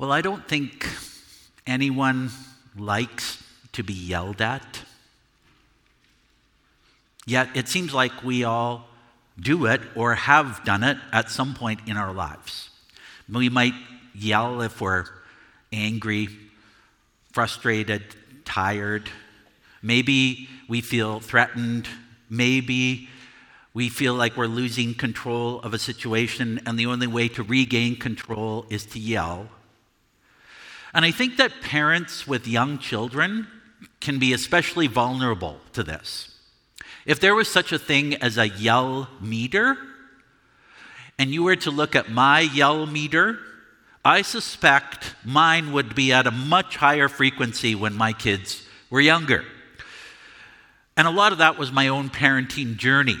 Well, I don't think anyone likes to be yelled at. Yet it seems like we all do it or have done it at some point in our lives. We might yell if we're angry, frustrated, tired. Maybe we feel threatened. Maybe we feel like we're losing control of a situation, and the only way to regain control is to yell. And I think that parents with young children can be especially vulnerable to this. If there was such a thing as a yell meter, and you were to look at my yell meter, I suspect mine would be at a much higher frequency when my kids were younger. And a lot of that was my own parenting journey.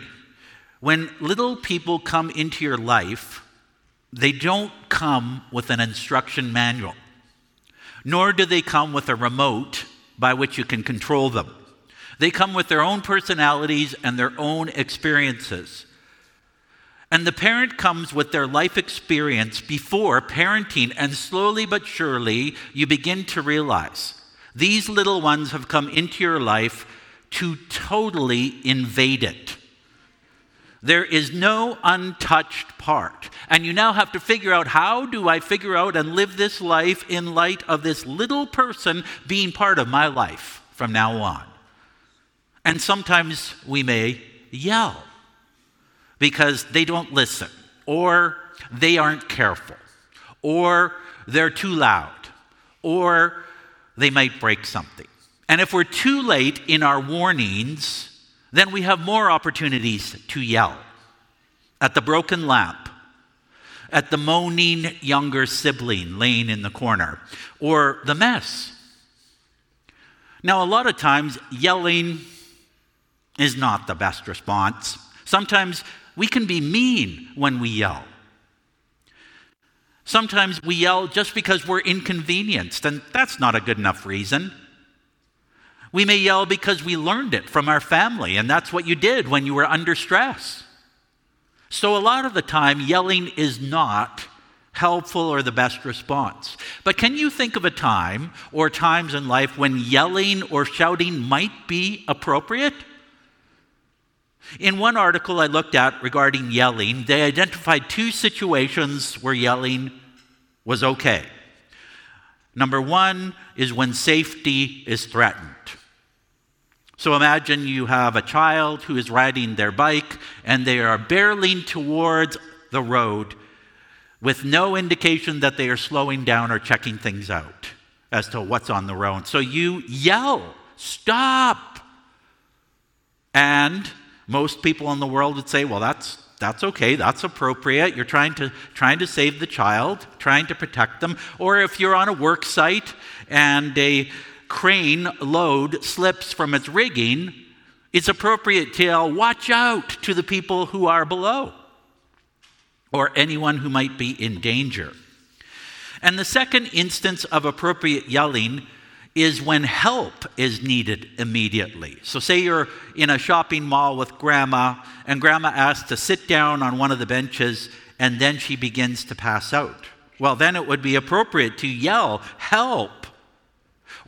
When little people come into your life, they don't come with an instruction manual, nor do they come with a remote by which you can control them. They come with their own personalities and their own experiences. And the parent comes with their life experience before parenting, and slowly but surely you begin to realize these little ones have come into your life to totally invade it. There is no untouched part. And you now have to figure out how do I figure out and live this life in light of this little person being part of my life from now on. And sometimes we may yell because they don't listen, or they aren't careful, or they're too loud, or they might break something. And if we're too late in our warnings, then we have more opportunities to yell at the broken lamp, at the moaning younger sibling laying in the corner, or the mess. Now, a lot of times, yelling is not the best response. Sometimes we can be mean when we yell. Sometimes we yell just because we're inconvenienced, and that's not a good enough reason. We may yell because we learned it from our family, and that's what you did when you were under stress. So, a lot of the time, yelling is not helpful or the best response. But can you think of a time or times in life when yelling or shouting might be appropriate? In one article I looked at regarding yelling, they identified two situations where yelling was okay. Number one is when safety is threatened. So imagine you have a child who is riding their bike and they are barreling towards the road with no indication that they are slowing down or checking things out as to what's on the road. So you yell, Stop! And most people in the world would say, Well, that's that's okay that's appropriate you're trying to trying to save the child trying to protect them or if you're on a work site and a crane load slips from its rigging, it's appropriate to yell, Watch out to the people who are below or anyone who might be in danger. And the second instance of appropriate yelling is when help is needed immediately. So, say you're in a shopping mall with grandma, and grandma asks to sit down on one of the benches, and then she begins to pass out. Well, then it would be appropriate to yell, Help!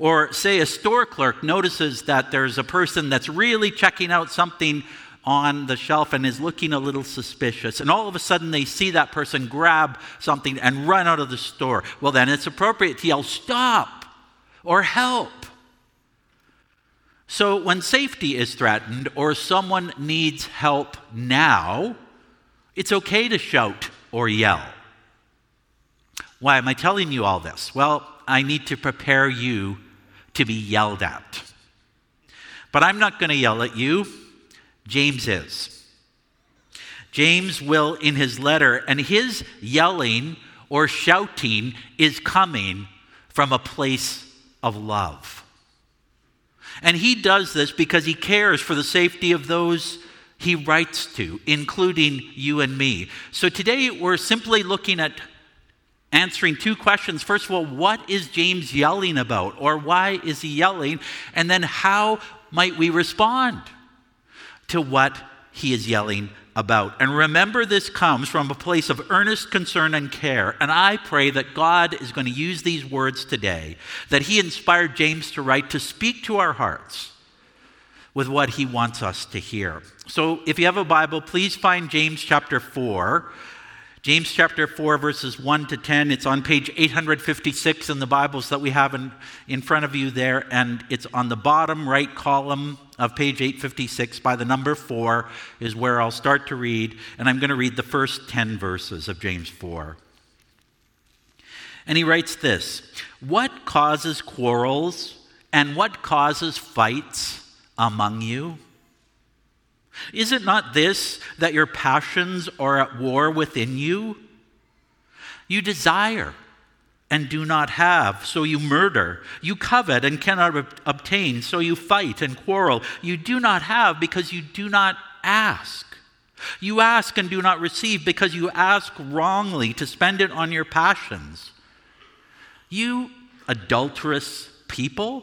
Or, say, a store clerk notices that there's a person that's really checking out something on the shelf and is looking a little suspicious. And all of a sudden, they see that person grab something and run out of the store. Well, then it's appropriate to yell, Stop! or Help! So, when safety is threatened or someone needs help now, it's okay to shout or yell. Why am I telling you all this? Well, I need to prepare you to be yelled at. But I'm not going to yell at you. James is. James will in his letter, and his yelling or shouting is coming from a place of love. And he does this because he cares for the safety of those he writes to, including you and me. So today we're simply looking at answering two questions. First of all, what is James yelling about? Or why is he yelling? And then how might we respond to what he is yelling about. And remember, this comes from a place of earnest concern and care. And I pray that God is going to use these words today, that He inspired James to write to speak to our hearts with what He wants us to hear. So if you have a Bible, please find James chapter 4. James chapter 4, verses 1 to 10. It's on page 856 in the Bibles that we have in, in front of you there, and it's on the bottom right column of page 856 by the number 4 is where I'll start to read, and I'm going to read the first 10 verses of James 4. And he writes this What causes quarrels and what causes fights among you? Is it not this that your passions are at war within you? You desire and do not have, so you murder. You covet and cannot obtain, so you fight and quarrel. You do not have because you do not ask. You ask and do not receive because you ask wrongly to spend it on your passions. You adulterous people,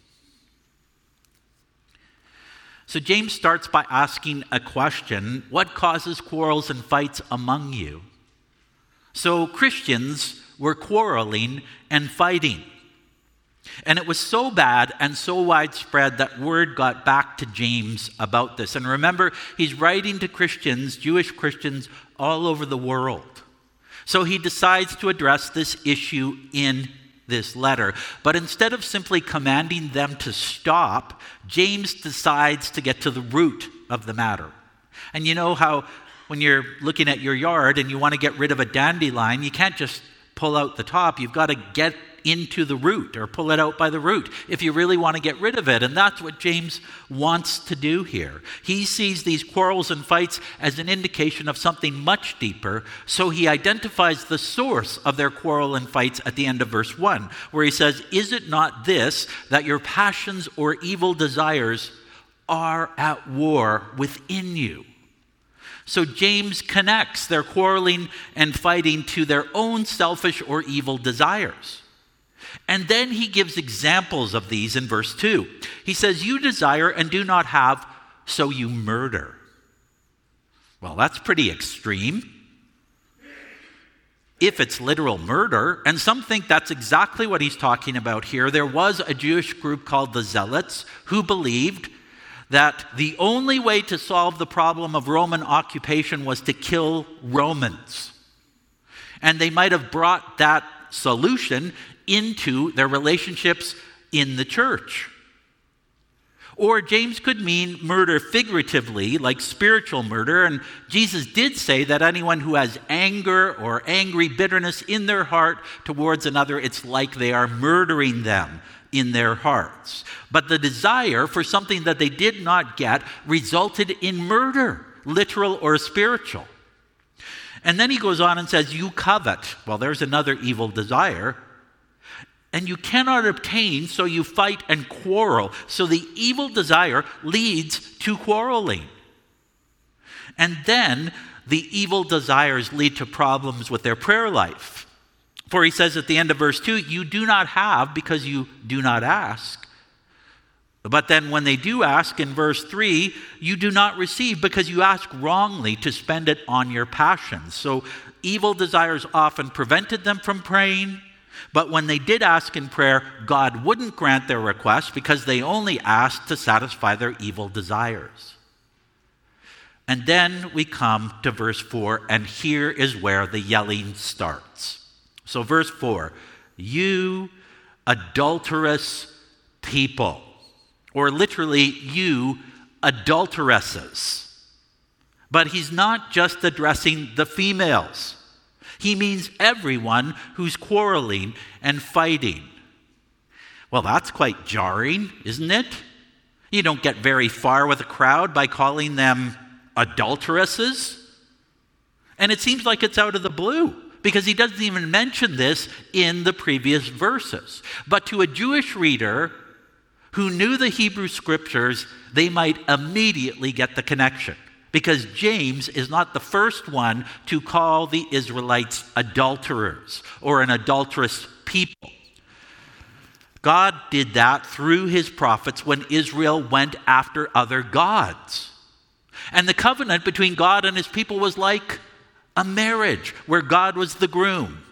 So James starts by asking a question What causes quarrels and fights among you? So Christians were quarreling and fighting. And it was so bad and so widespread that word got back to James about this. And remember, he's writing to Christians, Jewish Christians, all over the world. So he decides to address this issue in this letter. But instead of simply commanding them to stop, James decides to get to the root of the matter. And you know how when you're looking at your yard and you want to get rid of a dandelion, you can't just pull out the top. You've got to get into the root or pull it out by the root if you really want to get rid of it. And that's what James wants to do here. He sees these quarrels and fights as an indication of something much deeper, so he identifies the source of their quarrel and fights at the end of verse 1, where he says, Is it not this that your passions or evil desires are at war within you? So James connects their quarreling and fighting to their own selfish or evil desires. And then he gives examples of these in verse 2. He says, You desire and do not have, so you murder. Well, that's pretty extreme. If it's literal murder, and some think that's exactly what he's talking about here. There was a Jewish group called the Zealots who believed that the only way to solve the problem of Roman occupation was to kill Romans. And they might have brought that solution into their relationships in the church. Or James could mean murder figuratively, like spiritual murder. And Jesus did say that anyone who has anger or angry bitterness in their heart towards another, it's like they are murdering them in their hearts. But the desire for something that they did not get resulted in murder, literal or spiritual. And then he goes on and says, You covet. Well, there's another evil desire and you cannot obtain, so you fight and quarrel. So the evil desire leads to quarreling. And then the evil desires lead to problems with their prayer life. For he says at the end of verse 2 you do not have because you do not ask. But then when they do ask in verse 3, you do not receive because you ask wrongly to spend it on your passions. So evil desires often prevented them from praying but when they did ask in prayer, God wouldn't grant their request because they only asked to satisfy their evil desires. And then we come to verse 4, and here is where the yelling starts. So, verse 4 You adulterous people. Or literally, you adulteresses. But he's not just addressing the females, he means everyone who's quarreling and fighting. Well, that's quite jarring, isn't it? You don't get very far with a crowd by calling them adulteresses. And it seems like it's out of the blue because he doesn't even mention this in the previous verses. But to a Jewish reader who knew the Hebrew scriptures, they might immediately get the connection because James is not the first one to call the Israelites adulterers or an adulterous people. God did that through his prophets when Israel went after other gods. And the covenant between God and his people was like a marriage where God was the groom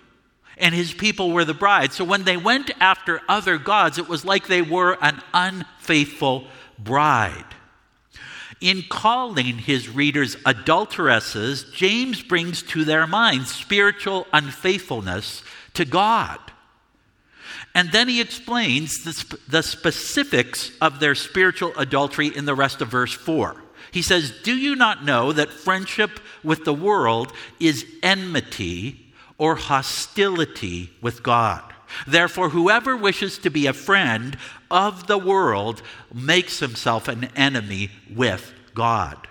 and his people were the bride. So when they went after other gods, it was like they were an unfaithful bride. In calling his readers adulteresses, James brings to their minds spiritual unfaithfulness to God. And then he explains the, sp- the specifics of their spiritual adultery in the rest of verse 4. He says, Do you not know that friendship with the world is enmity or hostility with God? Therefore, whoever wishes to be a friend of the world makes himself an enemy with God.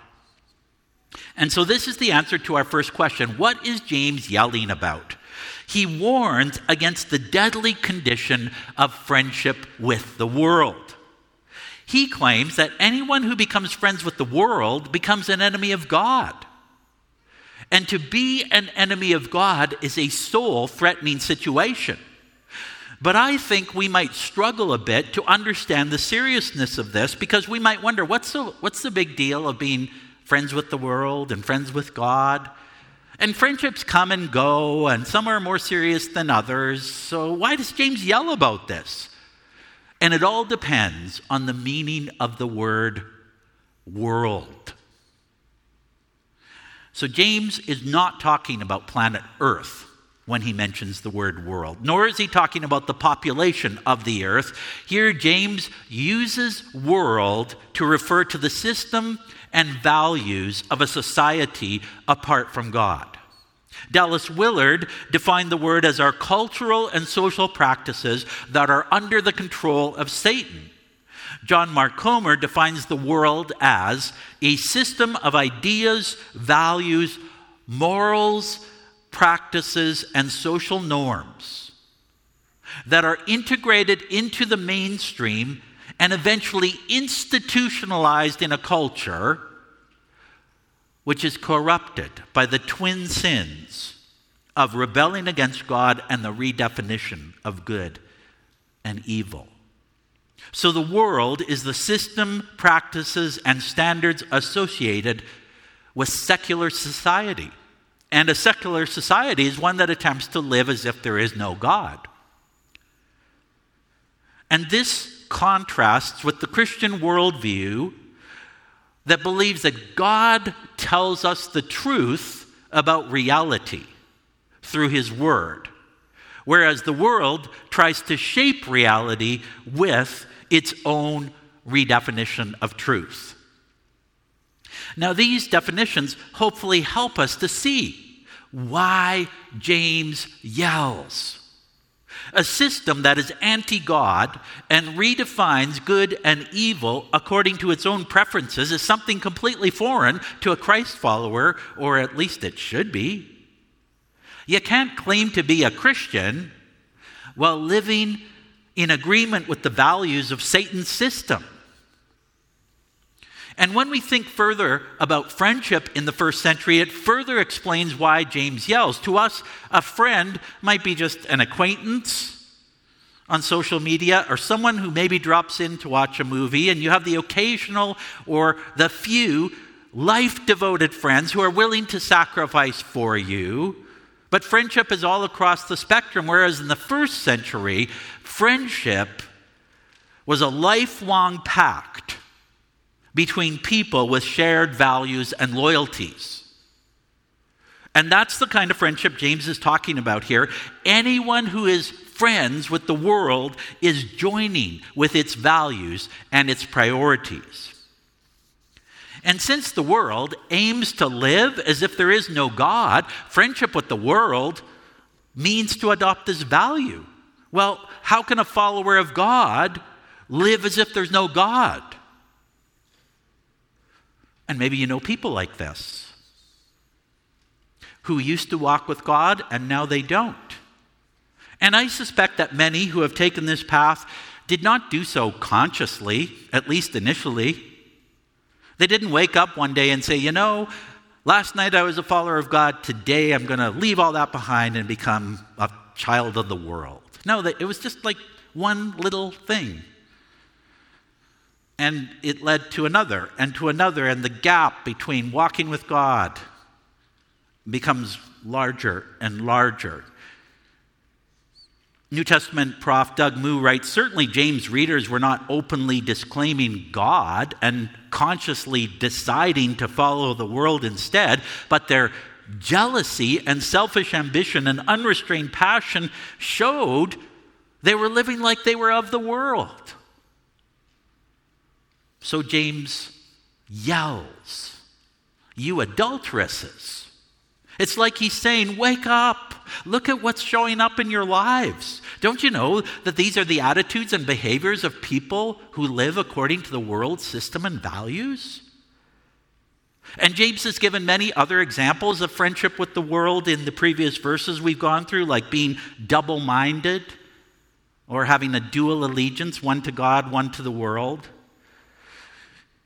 And so, this is the answer to our first question What is James yelling about? He warns against the deadly condition of friendship with the world. He claims that anyone who becomes friends with the world becomes an enemy of God. And to be an enemy of God is a soul threatening situation. But I think we might struggle a bit to understand the seriousness of this because we might wonder what's the, what's the big deal of being friends with the world and friends with God? And friendships come and go, and some are more serious than others. So, why does James yell about this? And it all depends on the meaning of the word world. So, James is not talking about planet Earth when he mentions the word world, nor is he talking about the population of the earth. Here, James uses world to refer to the system and values of a society apart from God. Dallas Willard defined the word as our cultural and social practices that are under the control of Satan. John Mark Comer defines the world as a system of ideas, values, morals, practices, and social norms that are integrated into the mainstream and eventually institutionalized in a culture which is corrupted by the twin sins of rebelling against God and the redefinition of good and evil. So the world is the system, practices, and standards associated with secular society. And a secular society is one that attempts to live as if there is no God. And this contrasts with the Christian worldview that believes that God tells us the truth about reality through His Word, whereas the world tries to shape reality with its own redefinition of truth. Now, these definitions hopefully help us to see why James yells. A system that is anti God and redefines good and evil according to its own preferences is something completely foreign to a Christ follower, or at least it should be. You can't claim to be a Christian while living in agreement with the values of Satan's system. And when we think further about friendship in the first century, it further explains why James yells. To us, a friend might be just an acquaintance on social media or someone who maybe drops in to watch a movie, and you have the occasional or the few life devoted friends who are willing to sacrifice for you. But friendship is all across the spectrum, whereas in the first century, friendship was a lifelong pact between people with shared values and loyalties. And that's the kind of friendship James is talking about here. Anyone who is friends with the world is joining with its values and its priorities. And since the world aims to live as if there is no God, friendship with the world means to adopt this value. Well, how can a follower of God live as if there's no God? And maybe you know people like this who used to walk with God and now they don't. And I suspect that many who have taken this path did not do so consciously, at least initially. They didn't wake up one day and say, you know, last night I was a follower of God, today I'm going to leave all that behind and become a child of the world. No, it was just like one little thing. And it led to another and to another, and the gap between walking with God becomes larger and larger. New Testament prof Doug Moo writes Certainly, James' readers were not openly disclaiming God and consciously deciding to follow the world instead, but their jealousy and selfish ambition and unrestrained passion showed they were living like they were of the world. So James yells, You adulteresses. It's like he's saying, Wake up. Look at what's showing up in your lives. Don't you know that these are the attitudes and behaviors of people who live according to the world system and values? And James has given many other examples of friendship with the world in the previous verses we've gone through, like being double minded or having a dual allegiance, one to God, one to the world.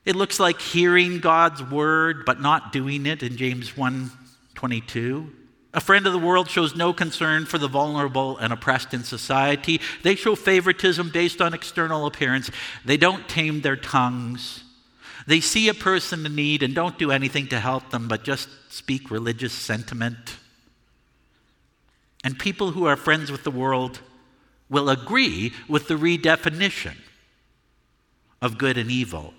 It looks like hearing God's word but not doing it in James 1 22. A friend of the world shows no concern for the vulnerable and oppressed in society. They show favoritism based on external appearance. They don't tame their tongues. They see a person in need and don't do anything to help them, but just speak religious sentiment. And people who are friends with the world will agree with the redefinition of good and evil.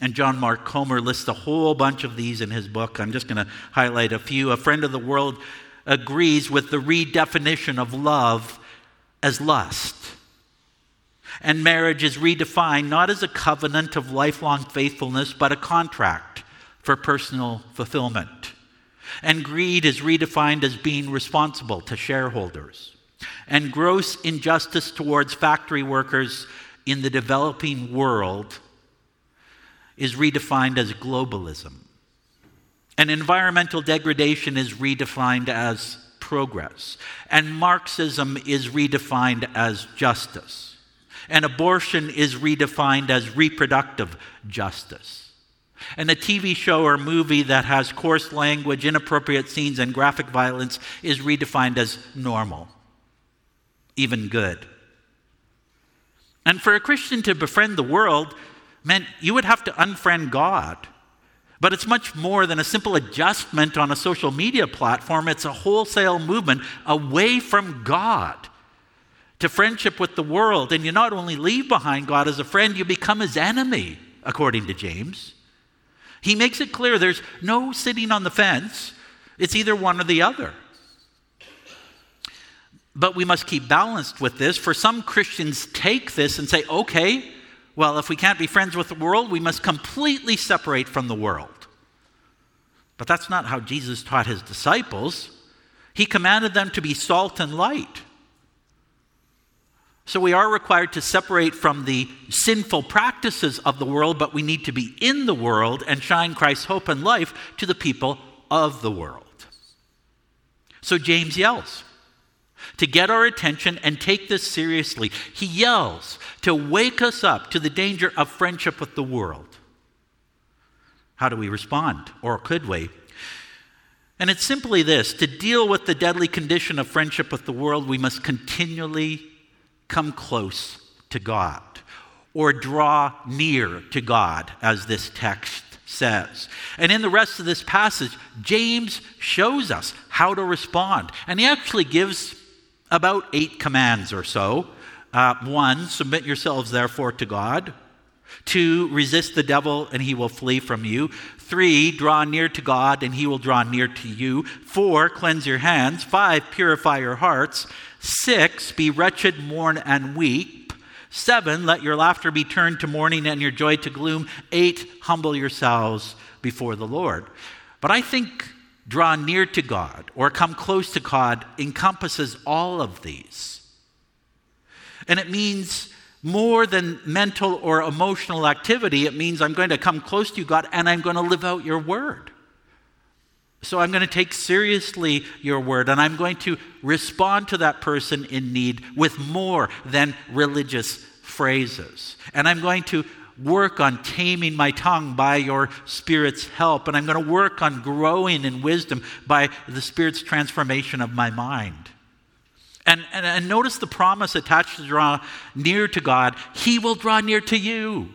And John Mark Comer lists a whole bunch of these in his book. I'm just going to highlight a few. A friend of the world agrees with the redefinition of love as lust. And marriage is redefined not as a covenant of lifelong faithfulness, but a contract for personal fulfillment. And greed is redefined as being responsible to shareholders. And gross injustice towards factory workers in the developing world is redefined as globalism. And environmental degradation is redefined as progress. And Marxism is redefined as justice. And abortion is redefined as reproductive justice. And a TV show or movie that has coarse language, inappropriate scenes, and graphic violence is redefined as normal, even good. And for a Christian to befriend the world, meant you would have to unfriend God. But it's much more than a simple adjustment on a social media platform, it's a wholesale movement away from God to friendship with the world. And you not only leave behind God as a friend, you become his enemy, according to James. He makes it clear there's no sitting on the fence, it's either one or the other. But we must keep balanced with this. For some Christians take this and say, okay, well, if we can't be friends with the world, we must completely separate from the world. But that's not how Jesus taught his disciples. He commanded them to be salt and light. So we are required to separate from the sinful practices of the world, but we need to be in the world and shine Christ's hope and life to the people of the world. So James yells to get our attention and take this seriously. He yells to wake us up to the danger of friendship with the world. How do we respond? Or could we? And it's simply this to deal with the deadly condition of friendship with the world, we must continually come close to God or draw near to God, as this text says. And in the rest of this passage, James shows us how to respond. And he actually gives about eight commands or so. Uh, one, submit yourselves therefore to God. Two, resist the devil and he will flee from you. Three, draw near to God and he will draw near to you. Four, cleanse your hands. Five, purify your hearts. Six, be wretched, mourn, and weep. Seven, let your laughter be turned to mourning and your joy to gloom. Eight, humble yourselves before the Lord. But I think draw near to God or come close to God encompasses all of these. And it means more than mental or emotional activity. It means I'm going to come close to you, God, and I'm going to live out your word. So I'm going to take seriously your word, and I'm going to respond to that person in need with more than religious phrases. And I'm going to work on taming my tongue by your Spirit's help, and I'm going to work on growing in wisdom by the Spirit's transformation of my mind. And, and, and notice the promise attached to draw near to God He will draw near to you.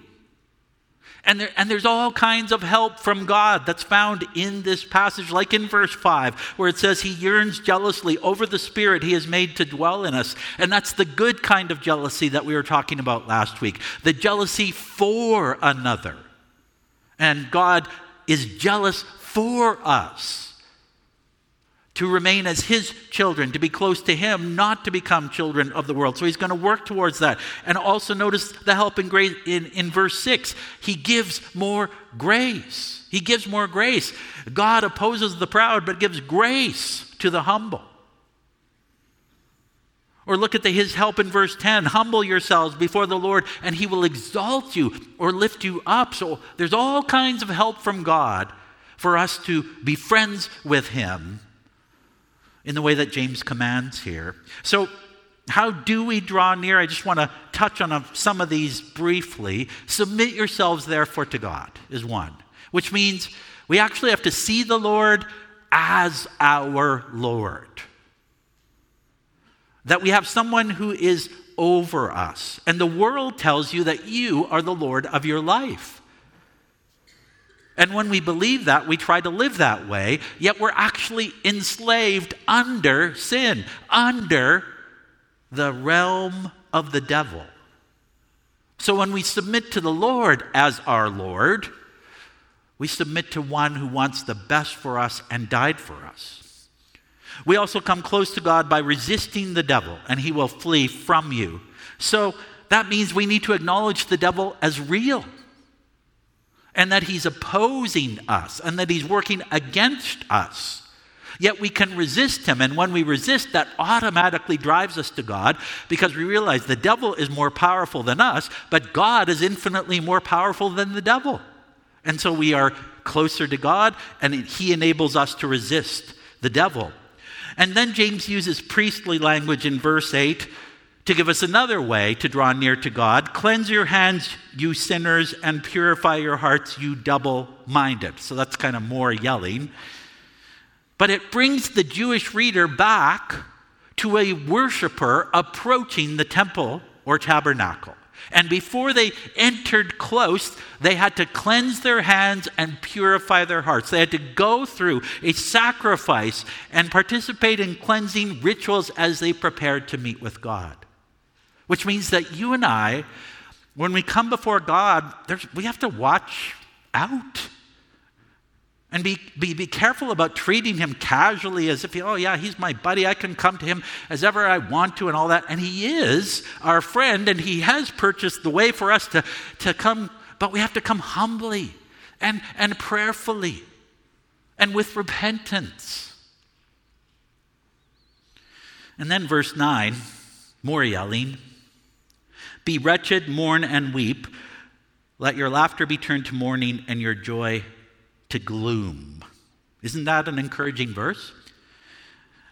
And, there, and there's all kinds of help from God that's found in this passage, like in verse 5, where it says, He yearns jealously over the Spirit He has made to dwell in us. And that's the good kind of jealousy that we were talking about last week the jealousy for another. And God is jealous for us to remain as his children, to be close to him, not to become children of the world. So he's going to work towards that. And also notice the help in, grace, in, in verse 6. He gives more grace. He gives more grace. God opposes the proud, but gives grace to the humble. Or look at the, his help in verse 10 humble yourselves before the Lord, and he will exalt you or lift you up. So there's all kinds of help from God for us to be friends with him in the way that James commands here. So, how do we draw near? I just want to touch on some of these briefly. Submit yourselves, therefore, to God, is one, which means we actually have to see the Lord as our Lord. That we have someone who is over us. And the world tells you that you are the Lord of your life. And when we believe that, we try to live that way, yet we're actually enslaved under sin, under the realm of the devil. So when we submit to the Lord as our Lord, we submit to one who wants the best for us and died for us. We also come close to God by resisting the devil, and he will flee from you. So that means we need to acknowledge the devil as real and that he's opposing us and that he's working against us. Yet we can resist him, and when we resist, that automatically drives us to God because we realize the devil is more powerful than us, but God is infinitely more powerful than the devil. And so we are closer to God, and he enables us to resist the devil. And then James uses priestly language in verse 8 to give us another way to draw near to God. Cleanse your hands, you sinners, and purify your hearts, you double minded. So that's kind of more yelling. But it brings the Jewish reader back to a worshiper approaching the temple or tabernacle. And before they entered close, they had to cleanse their hands and purify their hearts. They had to go through a sacrifice and participate in cleansing rituals as they prepared to meet with God. Which means that you and I, when we come before God, we have to watch out. And be, be, be careful about treating him casually as if, oh, yeah, he's my buddy. I can come to him as ever I want to and all that. And he is our friend, and he has purchased the way for us to, to come, but we have to come humbly and, and prayerfully and with repentance. And then verse 9, more yelling. Be wretched, mourn, and weep. Let your laughter be turned to mourning and your joy to gloom. Isn't that an encouraging verse?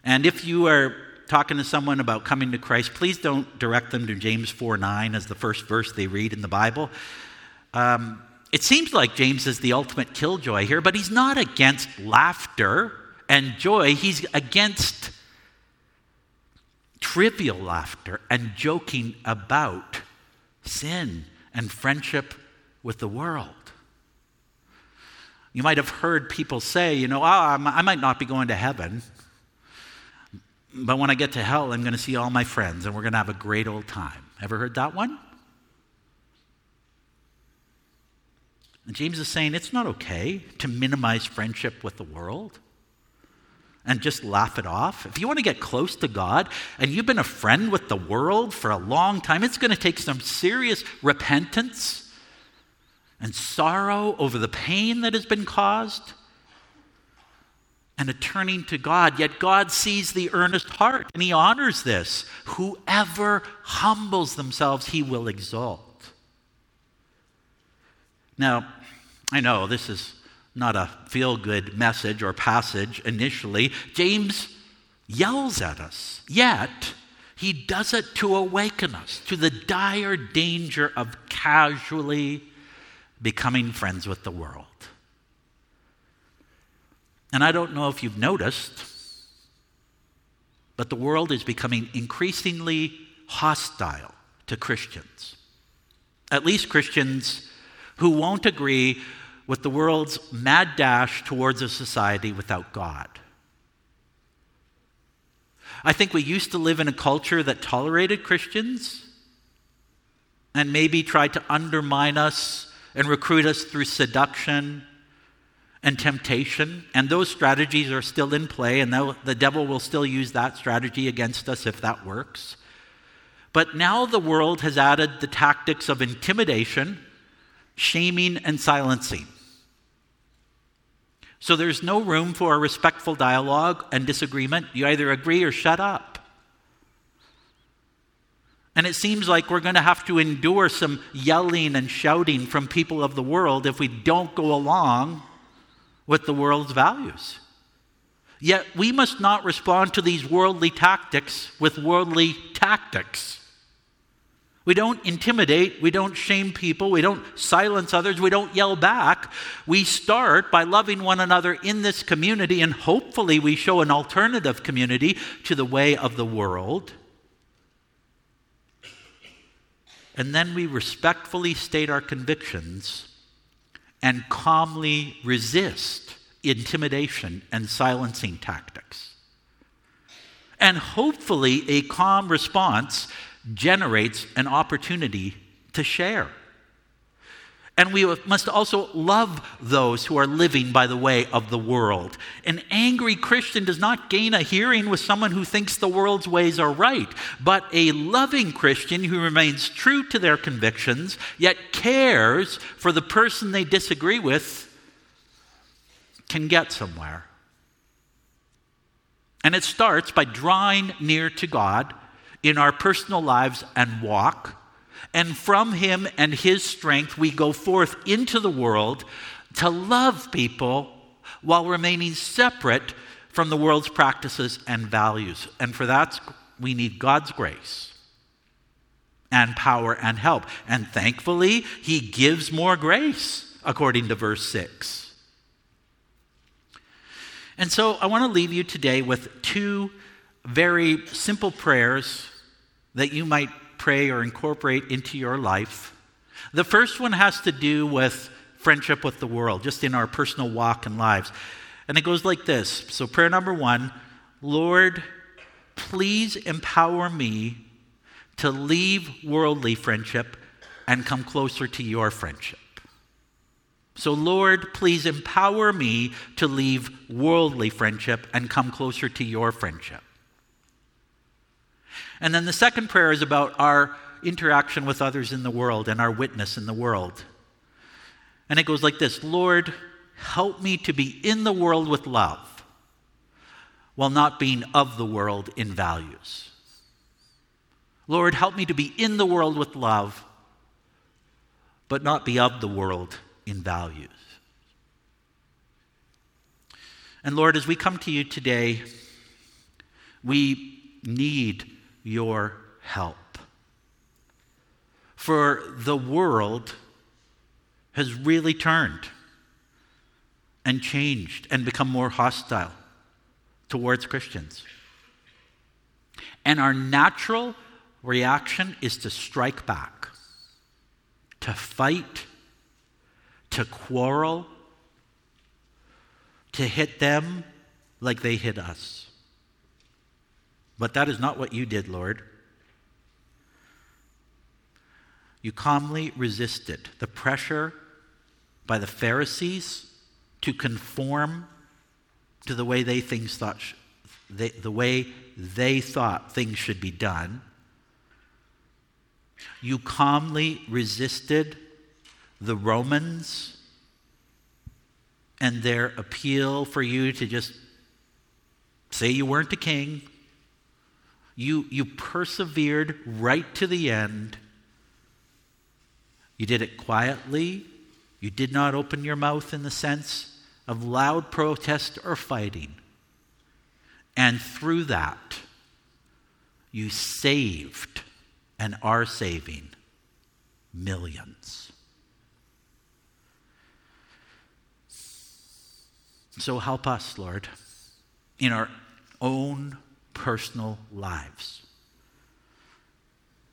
And if you are talking to someone about coming to Christ, please don't direct them to James 4 9 as the first verse they read in the Bible. Um, it seems like James is the ultimate killjoy here, but he's not against laughter and joy. He's against trivial laughter and joking about sin and friendship with the world. You might have heard people say, you know, oh, I might not be going to heaven, but when I get to hell, I'm going to see all my friends and we're going to have a great old time. Ever heard that one? And James is saying it's not okay to minimize friendship with the world and just laugh it off. If you want to get close to God and you've been a friend with the world for a long time, it's going to take some serious repentance and sorrow over the pain that has been caused and a turning to God. Yet God sees the earnest heart and He honors this. Whoever humbles themselves, He will exalt. Now, I know this is not a feel good message or passage initially. James yells at us, yet, he does it to awaken us to the dire danger of casually becoming friends with the world. And I don't know if you've noticed, but the world is becoming increasingly hostile to Christians. At least Christians who won't agree with the world's mad dash towards a society without God. I think we used to live in a culture that tolerated Christians and maybe tried to undermine us and recruit us through seduction and temptation. And those strategies are still in play, and the devil will still use that strategy against us if that works. But now the world has added the tactics of intimidation, shaming, and silencing. So there's no room for a respectful dialogue and disagreement. You either agree or shut up. And it seems like we're going to have to endure some yelling and shouting from people of the world if we don't go along with the world's values. Yet we must not respond to these worldly tactics with worldly tactics. We don't intimidate, we don't shame people, we don't silence others, we don't yell back. We start by loving one another in this community, and hopefully, we show an alternative community to the way of the world. And then we respectfully state our convictions and calmly resist intimidation and silencing tactics. And hopefully, a calm response generates an opportunity to share. And we must also love those who are living by the way of the world. An angry Christian does not gain a hearing with someone who thinks the world's ways are right, but a loving Christian who remains true to their convictions, yet cares for the person they disagree with, can get somewhere. And it starts by drawing near to God in our personal lives and walk. And from Him and His strength, we go forth into the world to love people while remaining separate from the world's practices and values. And for that, we need God's grace and power and help. And thankfully, He gives more grace, according to verse 6. And so I want to leave you today with two very simple prayers that you might pray or incorporate into your life. The first one has to do with friendship with the world, just in our personal walk and lives. And it goes like this. So, prayer number one Lord, please empower me to leave worldly friendship and come closer to your friendship. So, Lord, please empower me to leave worldly friendship and come closer to your friendship. And then the second prayer is about our interaction with others in the world and our witness in the world. And it goes like this Lord, help me to be in the world with love while not being of the world in values. Lord, help me to be in the world with love, but not be of the world in values. And Lord, as we come to you today, we need your help. For the world has really turned and changed and become more hostile towards Christians. And our natural reaction is to strike back, to fight, to quarrel, to hit them like they hit us. But that is not what you did, Lord. You calmly resisted the pressure by the Pharisees to conform to the way they things thought sh- they, the way they thought things should be done. You calmly resisted the Romans and their appeal for you to just say you weren't a king. You, you persevered right to the end. You did it quietly. You did not open your mouth in the sense of loud protest or fighting. And through that, you saved and are saving millions. So help us, Lord, in our own personal lives.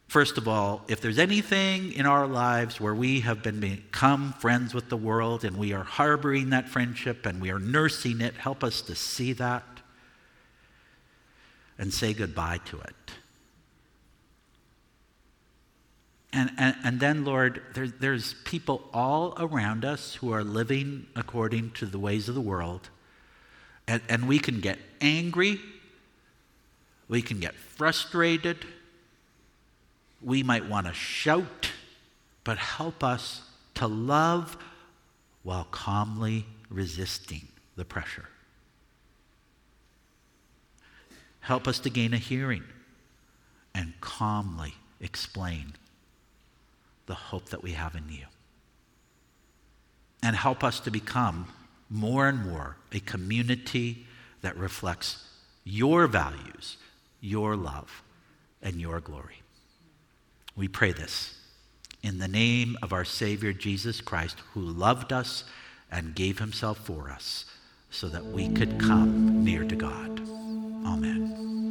First of all, if there's anything in our lives where we have been become friends with the world and we are harboring that friendship and we are nursing it, help us to see that and say goodbye to it. And, and, and then, Lord, there, there's people all around us who are living according to the ways of the world. And, and we can get angry. We can get frustrated. We might want to shout. But help us to love while calmly resisting the pressure. Help us to gain a hearing and calmly explain the hope that we have in you. And help us to become more and more a community that reflects your values, your love, and your glory. We pray this in the name of our Savior Jesus Christ, who loved us and gave himself for us so that we could come near to God. Amen.